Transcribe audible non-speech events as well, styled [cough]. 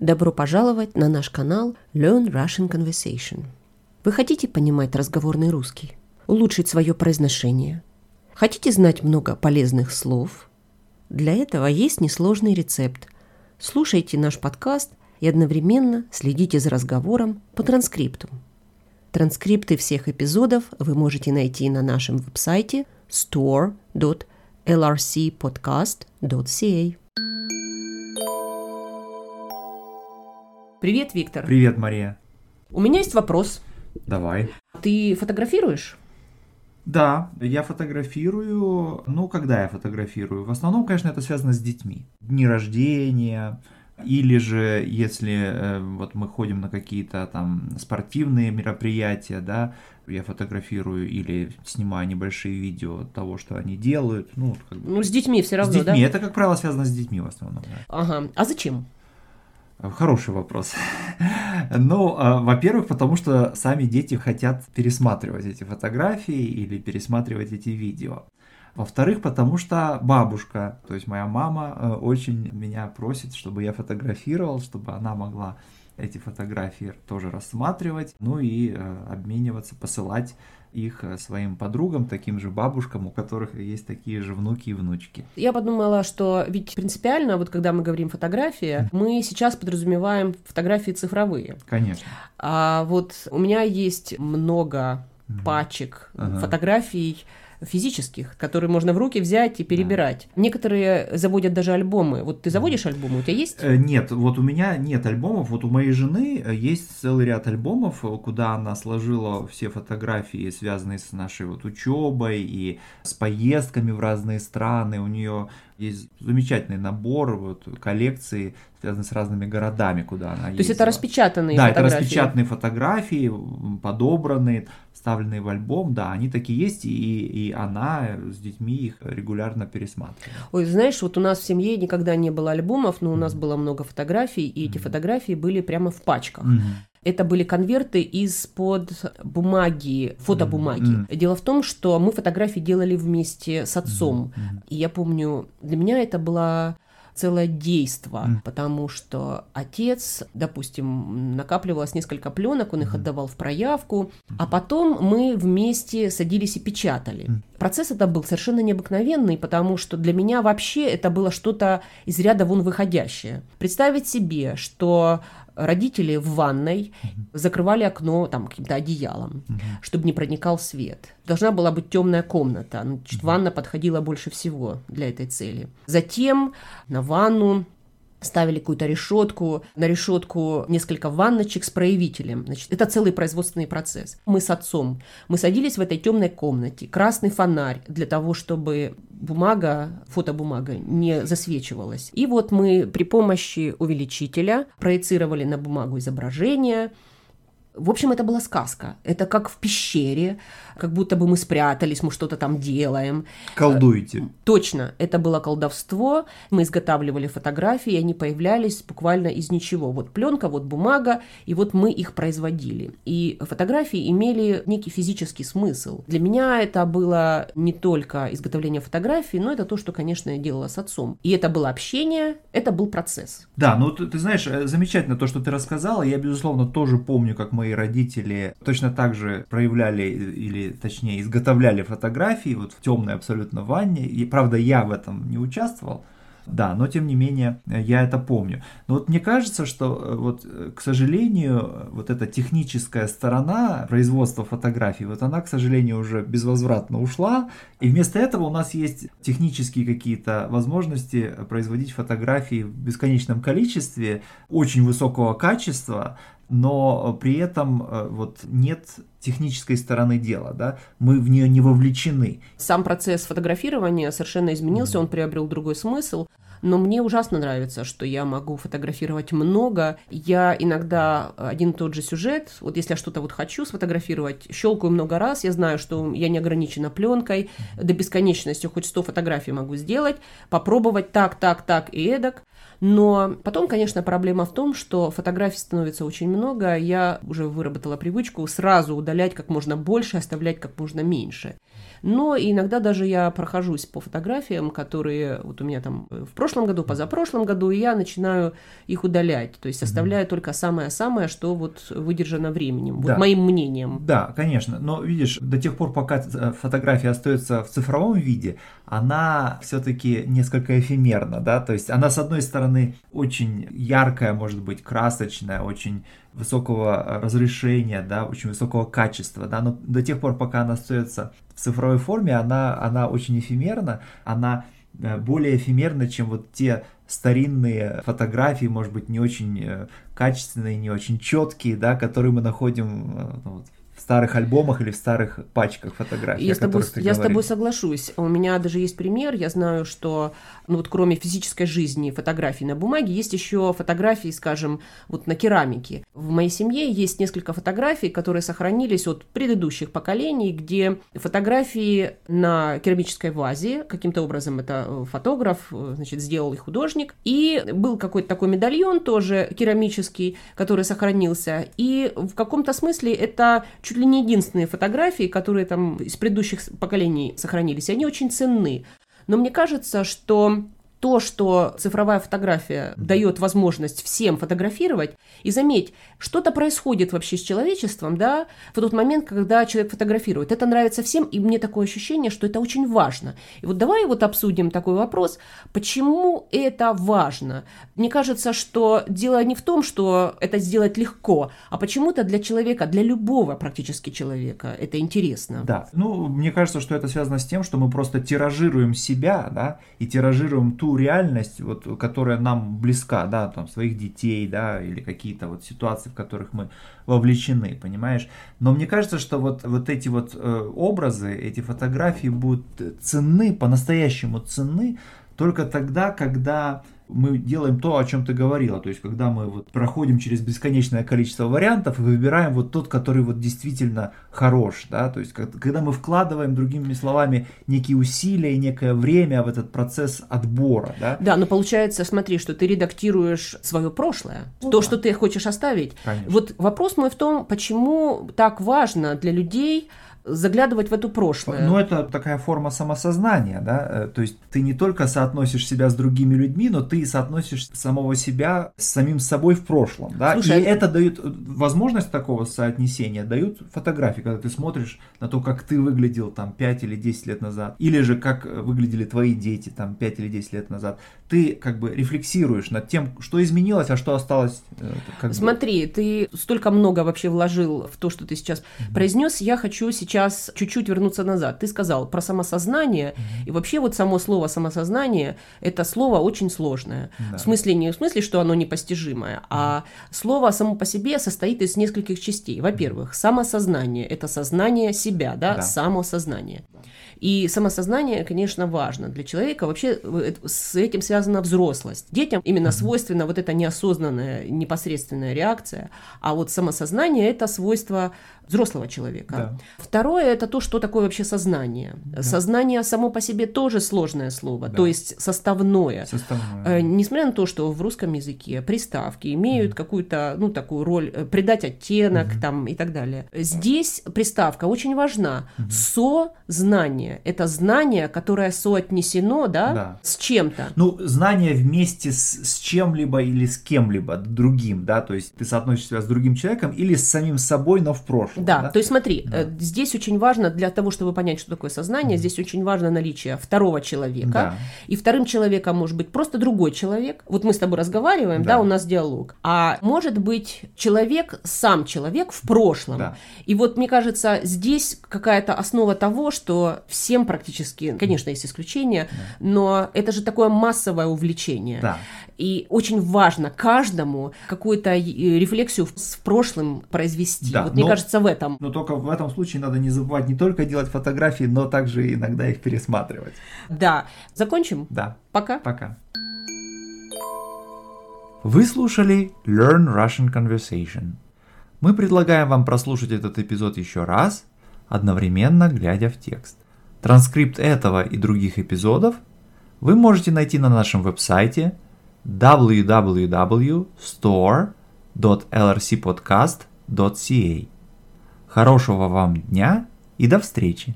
Добро пожаловать на наш канал Learn Russian Conversation. Вы хотите понимать разговорный русский? Улучшить свое произношение? Хотите знать много полезных слов? Для этого есть несложный рецепт. Слушайте наш подкаст и одновременно следите за разговором по транскрипту. Транскрипты всех эпизодов вы можете найти на нашем веб-сайте store.lrcpodcast.ca. Привет, Виктор. Привет, Мария. У меня есть вопрос. Давай. Ты фотографируешь? Да, я фотографирую. Ну, когда я фотографирую? В основном, конечно, это связано с детьми. Дни рождения, или же, если э, вот мы ходим на какие-то там спортивные мероприятия, да, я фотографирую или снимаю небольшие видео того, что они делают. Ну, как бы, ну с детьми все равно, с детьми. да? Это, как правило, связано с детьми в основном. Да. Ага. А зачем? Хороший вопрос. [laughs] ну, а, во-первых, потому что сами дети хотят пересматривать эти фотографии или пересматривать эти видео. Во-вторых, потому что бабушка, то есть моя мама, э, очень меня просит, чтобы я фотографировал, чтобы она могла эти фотографии тоже рассматривать, ну и э, обмениваться, посылать их э, своим подругам, таким же бабушкам, у которых есть такие же внуки и внучки. Я подумала, что ведь принципиально, вот когда мы говорим фотография, мы сейчас подразумеваем фотографии цифровые. Конечно. А вот у меня есть много пачек ага. фотографий физических, которые можно в руки взять и перебирать. Да. Некоторые заводят даже альбомы. Вот ты заводишь альбомы, у тебя есть? Э, нет, вот у меня нет альбомов. Вот у моей жены э, есть целый ряд альбомов, э, куда она сложила все фотографии, связанные с нашей вот учебой и с поездками в разные страны. У нее есть замечательный набор вот, коллекции, связанной с разными городами, куда она ездила. То есть это распечатанные да, фотографии? Да, это распечатанные фотографии, подобранные, вставленные в альбом, да, они такие есть, и, и она с детьми их регулярно пересматривает. Ой, знаешь, вот у нас в семье никогда не было альбомов, но у нас было много фотографий, и эти фотографии были прямо в пачках. Mm-hmm. Это были конверты из-под бумаги, фотобумаги. Mm-hmm. Дело в том, что мы фотографии делали вместе с отцом. Mm-hmm. И я помню, для меня это была целое действо, mm. потому что отец, допустим, накапливалось несколько пленок, он их отдавал в проявку, а потом мы вместе садились и печатали. Mm. Процесс это был совершенно необыкновенный, потому что для меня вообще это было что-то из ряда вон выходящее. Представить себе, что родители в ванной закрывали окно там каким-то одеялом, чтобы не проникал свет. Должна была быть темная комната. Значит, ванна подходила больше всего для этой цели. Затем на ванну ставили какую-то решетку, на решетку несколько ванночек с проявителем. Значит, это целый производственный процесс. Мы с отцом, мы садились в этой темной комнате, красный фонарь для того, чтобы бумага, фотобумага не засвечивалась. И вот мы при помощи увеличителя проецировали на бумагу изображение, в общем, это была сказка. Это как в пещере, как будто бы мы спрятались, мы что-то там делаем. Колдуете. Точно, это было колдовство. Мы изготавливали фотографии, они появлялись буквально из ничего. Вот пленка, вот бумага, и вот мы их производили. И фотографии имели некий физический смысл. Для меня это было не только изготовление фотографий, но это то, что, конечно, я делала с отцом. И это было общение, это был процесс. Да, ну ты, ты знаешь, э, замечательно то, что ты рассказала. Я, безусловно, тоже помню, как мои родители точно так же проявляли или точнее изготовляли фотографии вот в темной абсолютно ванне. И правда я в этом не участвовал. Да, но тем не менее я это помню. Но вот мне кажется, что э, вот, э, к сожалению, вот эта техническая сторона производства фотографий, вот она, к сожалению, уже безвозвратно ушла. И вместо этого у нас есть технические какие-то возможности производить фотографии в бесконечном количестве, очень высокого качества, но при этом э, вот нет технической стороны дела, да, мы в нее не вовлечены. Сам процесс фотографирования совершенно изменился, он приобрел другой смысл. Но мне ужасно нравится, что я могу фотографировать много. Я иногда один и тот же сюжет, вот если я что-то вот хочу сфотографировать, щелкаю много раз, я знаю, что я не ограничена пленкой, до бесконечности хоть 100 фотографий могу сделать, попробовать так, так, так и эдак. Но потом, конечно, проблема в том, что фотографий становится очень много. Я уже выработала привычку сразу удалять как можно больше, оставлять как можно меньше. Но иногда даже я прохожусь по фотографиям, которые вот у меня там в прошлом году, позапрошлом году, и я начинаю их удалять. То есть оставляю mm-hmm. только самое-самое, что вот выдержано временем, да. вот моим мнением. Да, конечно. Но видишь, до тех пор, пока э, фотография остается в цифровом виде, она все-таки несколько эфемерна, да, то есть она, с одной стороны, очень яркая, может быть, красочная, очень высокого разрешения, да, очень высокого качества, да, но до тех пор, пока она остается в цифровой форме, она, она очень эфемерна, она э, более эфемерна, чем вот те старинные фотографии, может быть, не очень э, качественные, не очень четкие, да, которые мы находим э, ну, вот, старых альбомах или в старых пачках фотографий. Я, с тобой, я с тобой соглашусь. У меня даже есть пример. Я знаю, что ну вот кроме физической жизни фотографий на бумаге, есть еще фотографии, скажем, вот на керамике. В моей семье есть несколько фотографий, которые сохранились от предыдущих поколений, где фотографии на керамической вазе, каким-то образом это э, фотограф, э, значит, сделал и художник, и был какой-то такой медальон тоже керамический, который сохранился, и в каком-то смысле это чуть чуть ли не единственные фотографии, которые там из предыдущих поколений сохранились, они очень ценны. Но мне кажется, что то, что цифровая фотография дает возможность всем фотографировать, и заметь, что-то происходит вообще с человечеством, да, в тот момент, когда человек фотографирует. Это нравится всем, и мне такое ощущение, что это очень важно. И вот давай вот обсудим такой вопрос, почему это важно? Мне кажется, что дело не в том, что это сделать легко, а почему-то для человека, для любого практически человека это интересно. Да, ну, мне кажется, что это связано с тем, что мы просто тиражируем себя, да, и тиражируем ту реальность, вот, которая нам близка, да, там, своих детей, да, или какие-то вот ситуации, в которых мы вовлечены, понимаешь? Но мне кажется, что вот, вот эти вот э, образы, эти фотографии будут ценны, по-настоящему ценны только тогда, когда мы делаем то, о чем ты говорила. То есть, когда мы вот проходим через бесконечное количество вариантов и выбираем вот тот, который вот действительно хорош, да, то есть, когда мы вкладываем, другими словами, некие усилия и некое время в этот процесс отбора, да. Да, но получается, смотри, что ты редактируешь свое прошлое, ну, то, да. что ты хочешь оставить. Конечно. Вот вопрос мой в том, почему так важно для людей заглядывать в эту прошлое. Ну, это такая форма самосознания, да, э, то есть ты не только соотносишь себя с другими людьми, но ты соотносишь самого себя с самим собой в прошлом, да, Слушай, и а... это дает э, возможность такого соотнесения, дают фотографии, когда ты смотришь на то, как ты выглядел там 5 или 10 лет назад, или же как выглядели твои дети там 5 или 10 лет назад, ты как бы рефлексируешь над тем, что изменилось, а что осталось. Э, как Смотри, бы. ты столько много вообще вложил в то, что ты сейчас mm-hmm. произнес, я хочу сейчас сейчас чуть-чуть вернуться назад. Ты сказал про самосознание, mm-hmm. и вообще вот само слово самосознание – это слово очень сложное. Да. В смысле не в смысле, что оно непостижимое, mm-hmm. а слово само по себе состоит из нескольких частей. Во-первых, самосознание – это сознание себя, да, да. самосознание. И самосознание, конечно, важно для человека. Вообще э, с этим связана взрослость. Детям именно свойственна вот эта неосознанная, непосредственная реакция, а вот самосознание – это свойство взрослого человека. Да. Второе это то, что такое вообще сознание. Да. Сознание само по себе тоже сложное слово, да. то есть составное. составное. Э, несмотря на то, что в русском языке приставки имеют mm. какую-то, ну, такую роль, э, придать оттенок mm-hmm. там и так далее. Здесь приставка очень важна. Mm-hmm. Со-знание – это знание, которое соотнесено, да, да. с чем-то. Ну, знание вместе с, с чем-либо или с кем-либо другим, да, то есть ты соотносишь себя с другим человеком или с самим собой, но в прошлом. Да, да? то есть смотри, да. Э, здесь очень важно для того, чтобы понять, что такое сознание, mm-hmm. здесь очень важно наличие второго человека. Да. И вторым человеком может быть просто другой человек. Вот мы с тобой разговариваем, да, да у нас диалог. А может быть человек, сам человек в прошлом. Да. И вот мне кажется, здесь какая-то основа того, что всем практически, конечно, есть исключения, да. но это же такое массовое увлечение. Да. И очень важно каждому какую-то э, рефлексию с прошлым произвести. Да, вот но, мне кажется, в этом. Но только в этом случае надо не забывать не только делать фотографии, но также иногда их пересматривать. Да. Закончим? Да. Пока. Пока. Вы слушали Learn Russian Conversation. Мы предлагаем вам прослушать этот эпизод еще раз, одновременно глядя в текст. Транскрипт этого и других эпизодов вы можете найти на нашем веб-сайте www.store.lrcpodcast.ca. Хорошего вам дня и до встречи!